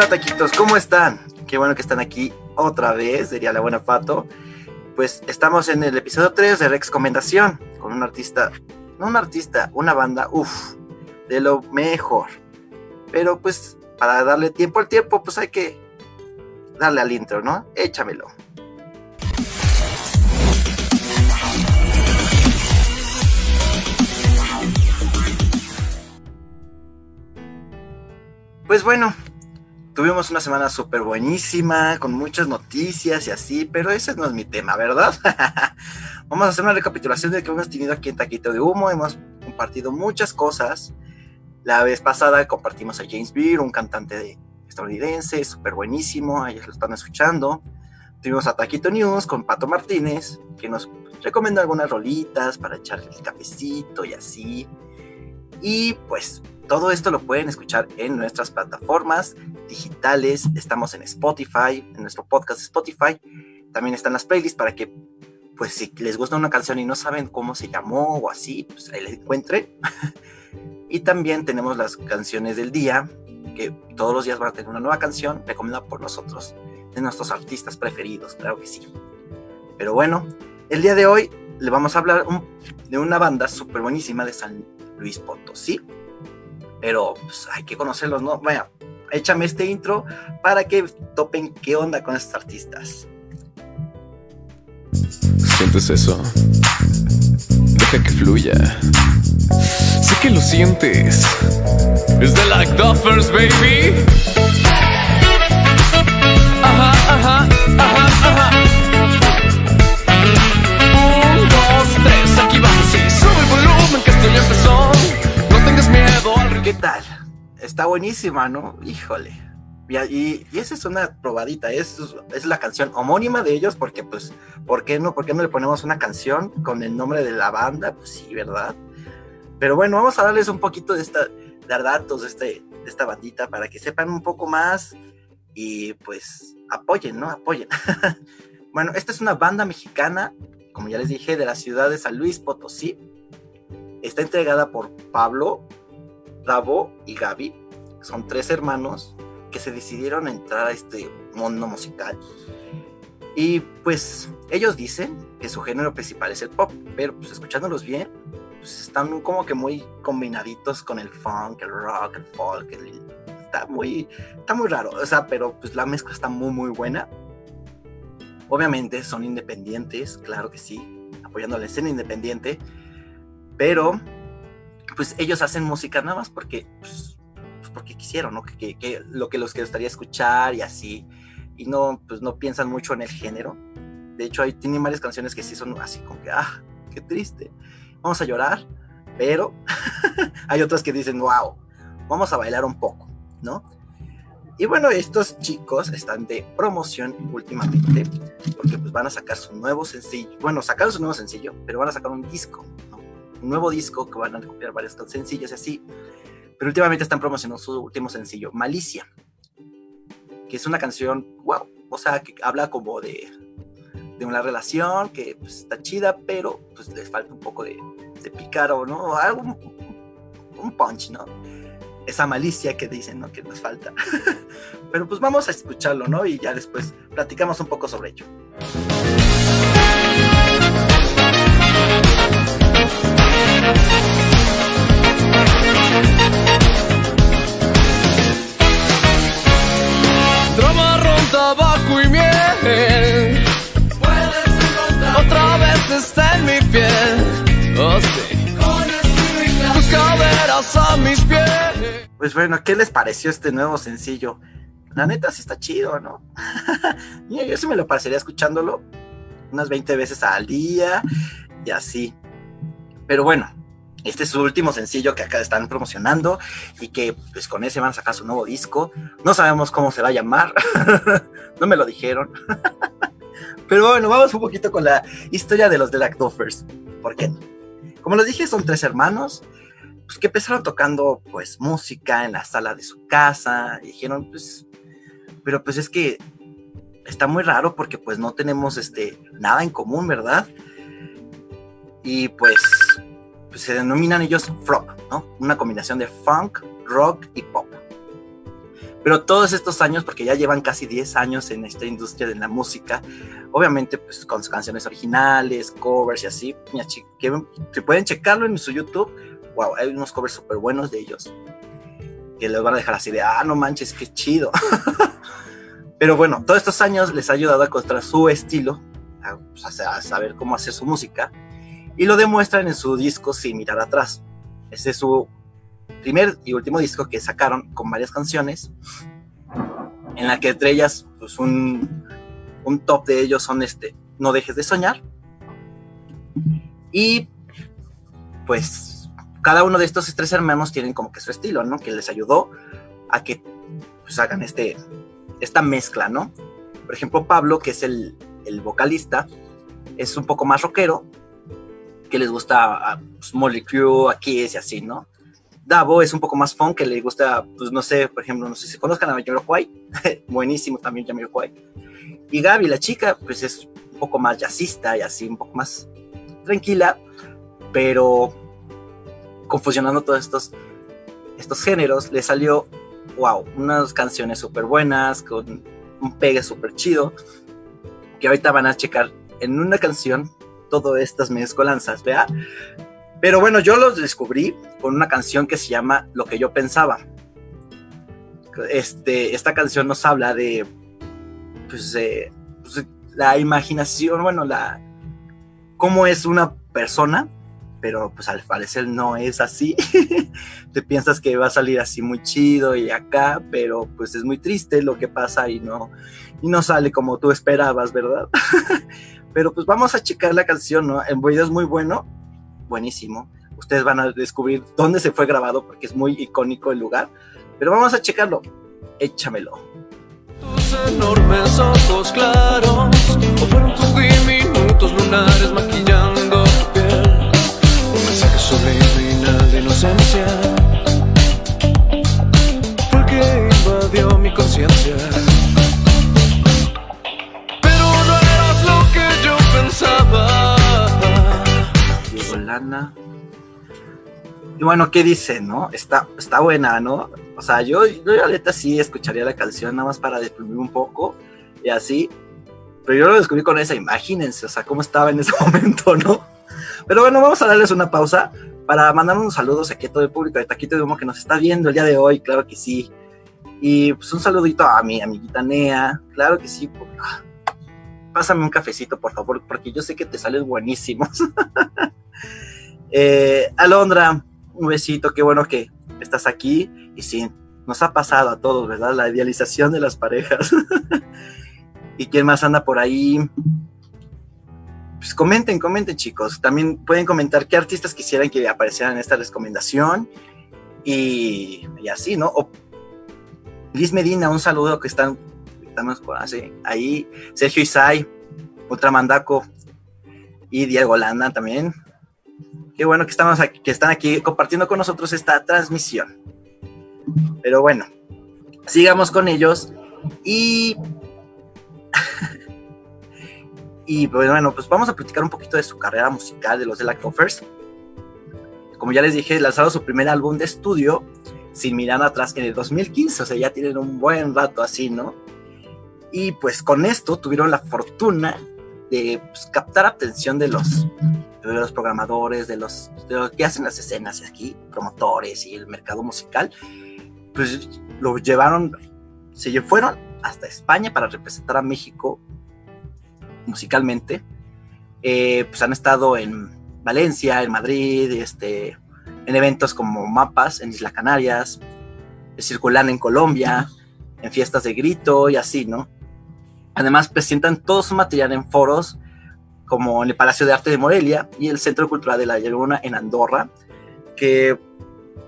Hola taquitos, ¿cómo están? Qué bueno que están aquí otra vez, diría la buena Pato. Pues estamos en el episodio 3 de Recomendación con un artista, no un artista, una banda, uff, de lo mejor. Pero pues para darle tiempo al tiempo, pues hay que darle al intro, ¿no? Échamelo. Pues bueno, tuvimos una semana súper buenísima, con muchas noticias y así, pero ese no es mi tema, ¿verdad? Vamos a hacer una recapitulación de lo que hemos tenido aquí en Taquito de Humo. Hemos compartido muchas cosas. La vez pasada compartimos a James Beard, un cantante estadounidense, súper buenísimo, ellos lo están escuchando. Tuvimos a Taquito News con Pato Martínez, que nos recomendó algunas rolitas para echarle el cafecito y así. Y pues todo esto lo pueden escuchar en nuestras plataformas digitales. Estamos en Spotify, en nuestro podcast Spotify. También están las playlists para que, pues, si les gusta una canción y no saben cómo se llamó o así, pues ahí la encuentren. y también tenemos las canciones del día, que todos los días van a tener una nueva canción recomendada por nosotros, de nuestros artistas preferidos, claro que sí. Pero bueno, el día de hoy le vamos a hablar de una banda súper buenísima de San Luis Potosí pero pues, hay que conocerlos, ¿no? Vaya, échame este intro para que topen qué onda con estos artistas. ¿Sientes eso? Deja que fluya. Sé que lo sientes. Es de like Duffers, baby. Ajá, ajá, ajá, buenísima, ¿no? Híjole. Y, y, y, esa es una probadita, es, es la canción homónima de ellos, porque pues, ¿por qué, no, ¿por qué no le ponemos una canción con el nombre de la banda? Pues sí, ¿verdad? Pero bueno, vamos a darles un poquito de esta, dar datos de, este, de esta bandita para que sepan un poco más y pues apoyen, ¿no? Apoyen. bueno, esta es una banda mexicana, como ya les dije, de la ciudad de San Luis Potosí. Está entregada por Pablo, Davo y Gaby. Son tres hermanos que se decidieron entrar a este mundo musical. Y pues ellos dicen que su género principal es el pop, pero pues escuchándolos bien, pues están como que muy combinaditos con el funk, el rock, el folk, el, está muy está muy raro, o sea, pero pues la mezcla está muy muy buena. Obviamente son independientes, claro que sí, apoyando la escena independiente, pero pues ellos hacen música nada más porque pues, pues porque quisieron, ¿no? Que, que, que, lo que los que gustaría escuchar y así, y no, pues no piensan mucho en el género. De hecho, ahí tienen varias canciones que sí son así como que, ah, qué triste, vamos a llorar, pero hay otras que dicen, wow, vamos a bailar un poco, ¿no? Y bueno, estos chicos están de promoción últimamente, porque pues van a sacar su nuevo sencillo, bueno, sacaron su nuevo sencillo, pero van a sacar un disco, ¿no? Un nuevo disco que van a recopilar varios sencillos y así, pero últimamente están promocionando su último sencillo, Malicia, que es una canción, wow, o sea, que habla como de, de una relación que pues, está chida, pero pues les falta un poco de, de pícaro, ¿no? Algo, un punch, ¿no? Esa malicia que dicen, ¿no? Que nos falta. pero pues vamos a escucharlo, ¿no? Y ya después platicamos un poco sobre ello. Pues bueno, ¿qué les pareció este nuevo sencillo? La neta sí está chido, ¿no? yo, sí me lo parecería escuchándolo unas 20 veces al día y así. Pero bueno, este es su último sencillo que acá están promocionando y que pues con ese van a sacar su nuevo disco. No sabemos cómo se va a llamar, no me lo dijeron. Pero bueno, vamos un poquito con la historia de los The Lactofers. ¿Por qué? Como les dije, son tres hermanos pues, que empezaron tocando pues música en la sala de su casa y dijeron pues, pero pues es que está muy raro porque pues no tenemos este nada en común, ¿verdad? Y pues pues se denominan ellos frog, ¿no? Una combinación de funk, rock y pop. Pero todos estos años, porque ya llevan casi 10 años en esta industria de la música, obviamente pues con canciones originales, covers y así, que, pueden checarlo en su YouTube, wow, hay unos covers súper buenos de ellos, que les van a dejar así de, ah, no manches, qué chido. Pero bueno, todos estos años les ha ayudado a encontrar su estilo, a, pues, a saber cómo hacer su música, y lo demuestran en su disco Sin Mirar Atrás. Este es su primer y último disco que sacaron con varias canciones, en la que entre ellas, pues un top de ellos son este, No dejes de soñar. Y pues cada uno de estos tres hermanos tienen como que su estilo, ¿no? Que les ayudó a que pues, hagan este, esta mezcla, ¿no? Por ejemplo, Pablo, que es el, el vocalista, es un poco más rockero, que les gusta a pues, Molly Crew, a Kiss y así, ¿no? Davo es un poco más fun, que le gusta, pues no sé, por ejemplo, no sé si conozcan a Jamiroquai, buenísimo también Jamiroquai. Y Gaby, la chica, pues es un poco más jazzista y así, un poco más tranquila, pero confusionando todos estos, estos géneros, le salió, wow, unas canciones súper buenas, con un pegue súper chido, que ahorita van a checar en una canción todas estas mezcolanzas, ¿vea? Pero bueno, yo los descubrí con una canción que se llama Lo que yo pensaba. Este, esta canción nos habla de, pues, pues, la imaginación, bueno, la, cómo es una persona, pero pues al parecer no es así. Te piensas que va a salir así muy chido y acá, pero pues es muy triste lo que pasa y no, y no sale como tú esperabas, ¿verdad? pero pues vamos a checar la canción, ¿no? En video es muy bueno buenísimo. Ustedes van a descubrir dónde se fue grabado porque es muy icónico el lugar. Pero vamos a checarlo. Échamelo. Tus enormes claros, o tus diminutos lunares. Subliminal de inocencia fue el que invadió mi conciencia. Pero no eras lo que yo pensaba. Y bueno, ¿qué dice, no? Está, está buena, ¿no? O sea, yo, yo ahorita sí escucharía la canción nada más para deprimir un poco y así. Pero yo lo descubrí con esa, imagínense, o sea, cómo estaba en ese momento, ¿no? Pero bueno, vamos a darles una pausa para mandar unos saludos aquí a todo el público de Taquito de Humo que nos está viendo el día de hoy, claro que sí. Y pues un saludito a mi amiguita Nea, claro que sí. Pásame un cafecito, por favor, porque yo sé que te sales buenísimos. Eh, Alondra, un besito, qué bueno que estás aquí. Y sí, nos ha pasado a todos, ¿verdad? La idealización de las parejas. ¿Y quién más anda por ahí? Pues comenten, comenten chicos. También pueden comentar qué artistas quisieran que aparecieran en esta recomendación. Y, así, ¿no? Liz Medina, un saludo que están, estamos ahí. Sergio Isai, Ultramandaco y Diego Landa también. Qué bueno que, estamos que están aquí compartiendo con nosotros esta transmisión. Pero bueno, sigamos con ellos y... y pues bueno, pues vamos a platicar un poquito de su carrera musical de los de la Coffers. Como ya les dije, lanzaron su primer álbum de estudio sin mirar atrás en el 2015, o sea, ya tienen un buen rato así, ¿no? Y pues con esto tuvieron la fortuna de pues, captar atención de los de los programadores, de los, que hacen las escenas aquí, promotores y el mercado musical, pues lo llevaron, se fueron hasta España para representar a México musicalmente. Eh, pues han estado en Valencia, en Madrid, este, en eventos como Mapas en Isla Canarias, circulan en Colombia, en fiestas de grito y así, ¿no? Además presentan todo su material en foros como en el Palacio de Arte de Morelia y el Centro Cultural de la Laguna en Andorra, que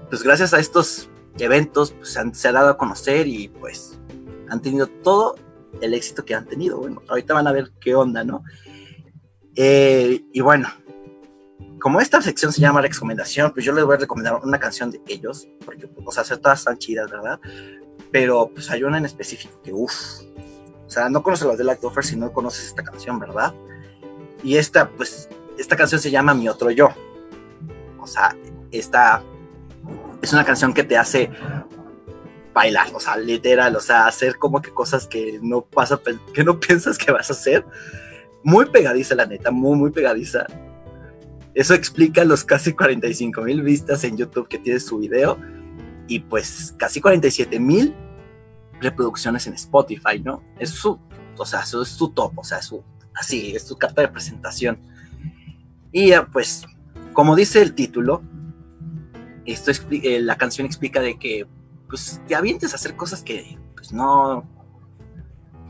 pues gracias a estos eventos pues, se, ha dado a conocer y pues han tenido todo el éxito que han tenido. Bueno, ahorita van a ver qué onda, ¿no? Eh, y bueno, como esta sección se llama recomendación, pues yo les voy a recomendar una canción de ellos, porque, o sea, todas están chidas, ¿verdad? Pero pues hay una en específico que, uff, o sea, no conoces las de Light Offer si no conoces esta canción, ¿verdad? Y esta, pues, esta canción se llama Mi Otro Yo. O sea, esta es una canción que te hace bailar, o sea, literal, o sea, hacer como que cosas que no pasa, que no piensas que vas a hacer. Muy pegadiza, la neta, muy, muy pegadiza. Eso explica los casi 45 mil vistas en YouTube que tiene su video y pues casi 47 mil reproducciones en Spotify, ¿no? Es su, o sea, eso es su top, o sea, su, así, es su carta de presentación. Y pues, como dice el título, esto eh, la canción explica de que pues te avientes a hacer cosas que pues no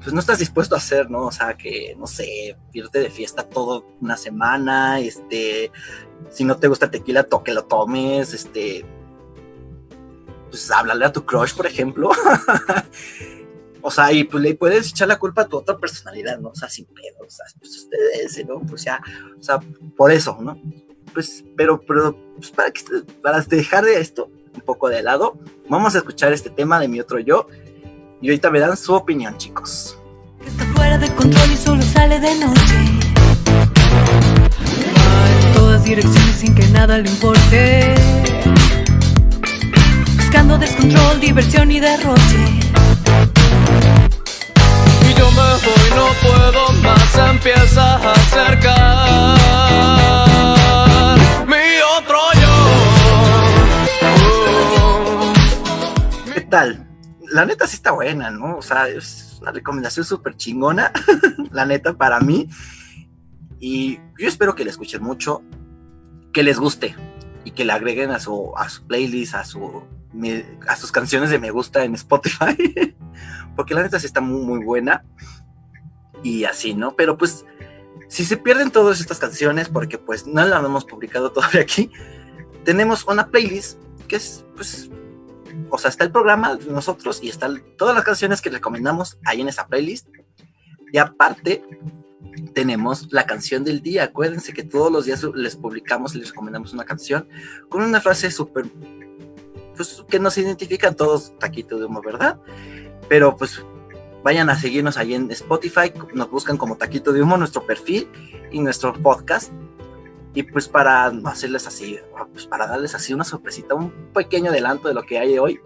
pues no estás dispuesto a hacer, ¿no? O sea, que, no sé, irte de fiesta toda una semana, este, si no te gusta el tequila, toque lo tomes, este, pues háblale a tu crush, por ejemplo. o sea, y pues le puedes echar la culpa a tu otra personalidad, ¿no? O sea, sin pedo, o sea, pues ustedes, ¿no? Pues ya, o sea, por eso, ¿no? Pues, pero, pero, pues para, que, para dejar de esto poco de lado, vamos a escuchar este tema de mi otro yo y ahorita me dan su opinión, chicos. Está fuera de control y solo sale de noche. Va en todas direcciones sin que nada le importe. Buscando descontrol, diversión y derroche. Y yo me voy, no puedo más, empieza a acercar. Tal? la neta sí está buena, ¿no? O sea, es una recomendación súper chingona, la neta, para mí. Y yo espero que la escuchen mucho, que les guste y que le agreguen a su, a su playlist, a, su, a sus canciones de me gusta en Spotify, porque la neta sí está muy, muy buena. Y así, ¿no? Pero pues, si se pierden todas estas canciones, porque pues no las hemos publicado todavía aquí, tenemos una playlist que es, pues, o sea, está el programa nosotros y están todas las canciones que recomendamos ahí en esa playlist. Y aparte, tenemos la canción del día. Acuérdense que todos los días les publicamos y les recomendamos una canción con una frase súper, pues que nos identifican todos, taquito de humo, ¿verdad? Pero pues vayan a seguirnos ahí en Spotify, nos buscan como taquito de humo nuestro perfil y nuestro podcast y pues para hacerles así, pues para darles así una sorpresita, un pequeño adelanto de lo que hay hoy,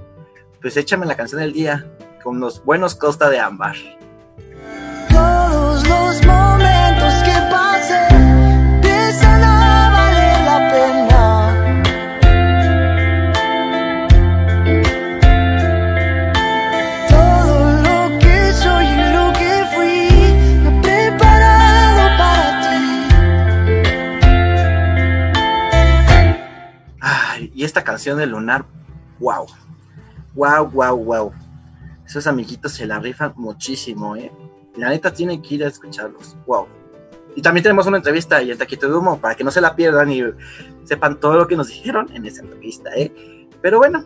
pues échame la canción del día con los buenos Costa de Ámbar. Todos los Y esta canción de Lunar, wow, wow, wow, wow. Esos amiguitos se la rifan muchísimo, ¿eh? La neta tienen que ir a escucharlos, wow. Y también tenemos una entrevista ahí en Taquito de Humo para que no se la pierdan y sepan todo lo que nos dijeron en esa entrevista, ¿eh? Pero bueno,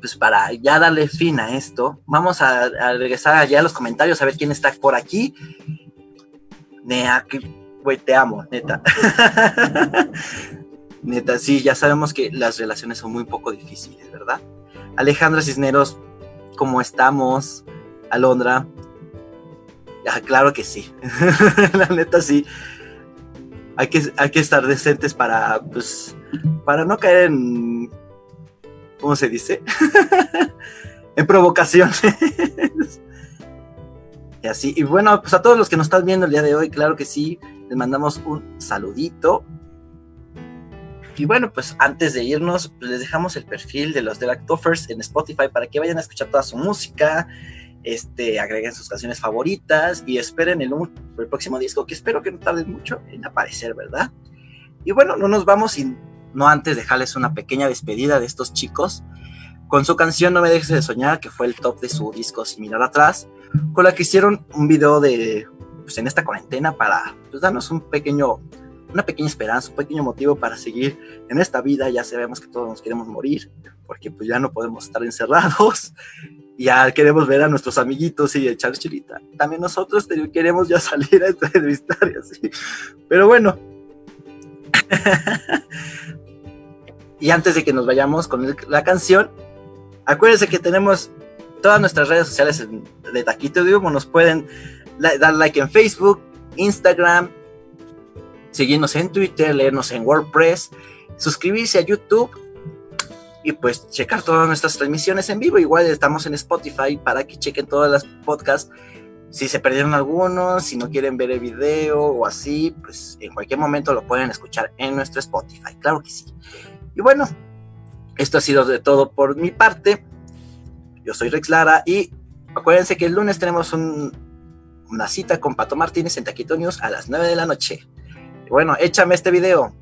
pues para ya darle fin a esto, vamos a, a regresar allá a los comentarios a ver quién está por aquí. Nea, que, güey, te amo, neta. neta, sí, ya sabemos que las relaciones son muy poco difíciles, ¿verdad? Alejandra Cisneros, ¿cómo estamos? Alondra, Ah, claro que sí. la neta sí. Hay que, hay que estar decentes para, pues, para no caer en, ¿cómo se dice? en provocaciones. y así. Y bueno, pues a todos los que nos están viendo el día de hoy, claro que sí, les mandamos un saludito. Y bueno, pues antes de irnos, pues les dejamos el perfil de los The Lactofers en Spotify para que vayan a escuchar toda su música, este, agreguen sus canciones favoritas y esperen el, el, próximo disco, que espero que no tarde mucho en aparecer, ¿verdad? Y bueno, no nos vamos sin, no antes dejarles una pequeña despedida de estos chicos, con su canción No me dejes de soñar, que fue el top de su disco Sin mirar atrás, con la que hicieron un video de, pues en esta cuarentena para, pues darnos un pequeño, una pequeña esperanza, un pequeño motivo para seguir en esta vida, ya sabemos que todos nos queremos morir, porque pues ya no podemos estar encerrados, ya queremos ver a nuestros amiguitos y echar chilita. También nosotros queremos ya salir a entrevistar y así. Pero bueno. y antes de que nos vayamos con la canción, acuérdense que tenemos todas nuestras redes sociales de Taquito Humo. Nos pueden dar like en Facebook, Instagram, seguirnos en Twitter, leernos en WordPress, suscribirse a YouTube y pues checar todas nuestras transmisiones en vivo. Igual estamos en Spotify para que chequen todas las podcasts. Si se perdieron algunos, si no quieren ver el video o así, pues en cualquier momento lo pueden escuchar en nuestro Spotify. Claro que sí. Y bueno, esto ha sido de todo por mi parte. Yo soy Rex Lara y acuérdense que el lunes tenemos un, una cita con Pato Martínez en Taquito News a las 9 de la noche. Bueno, échame este video.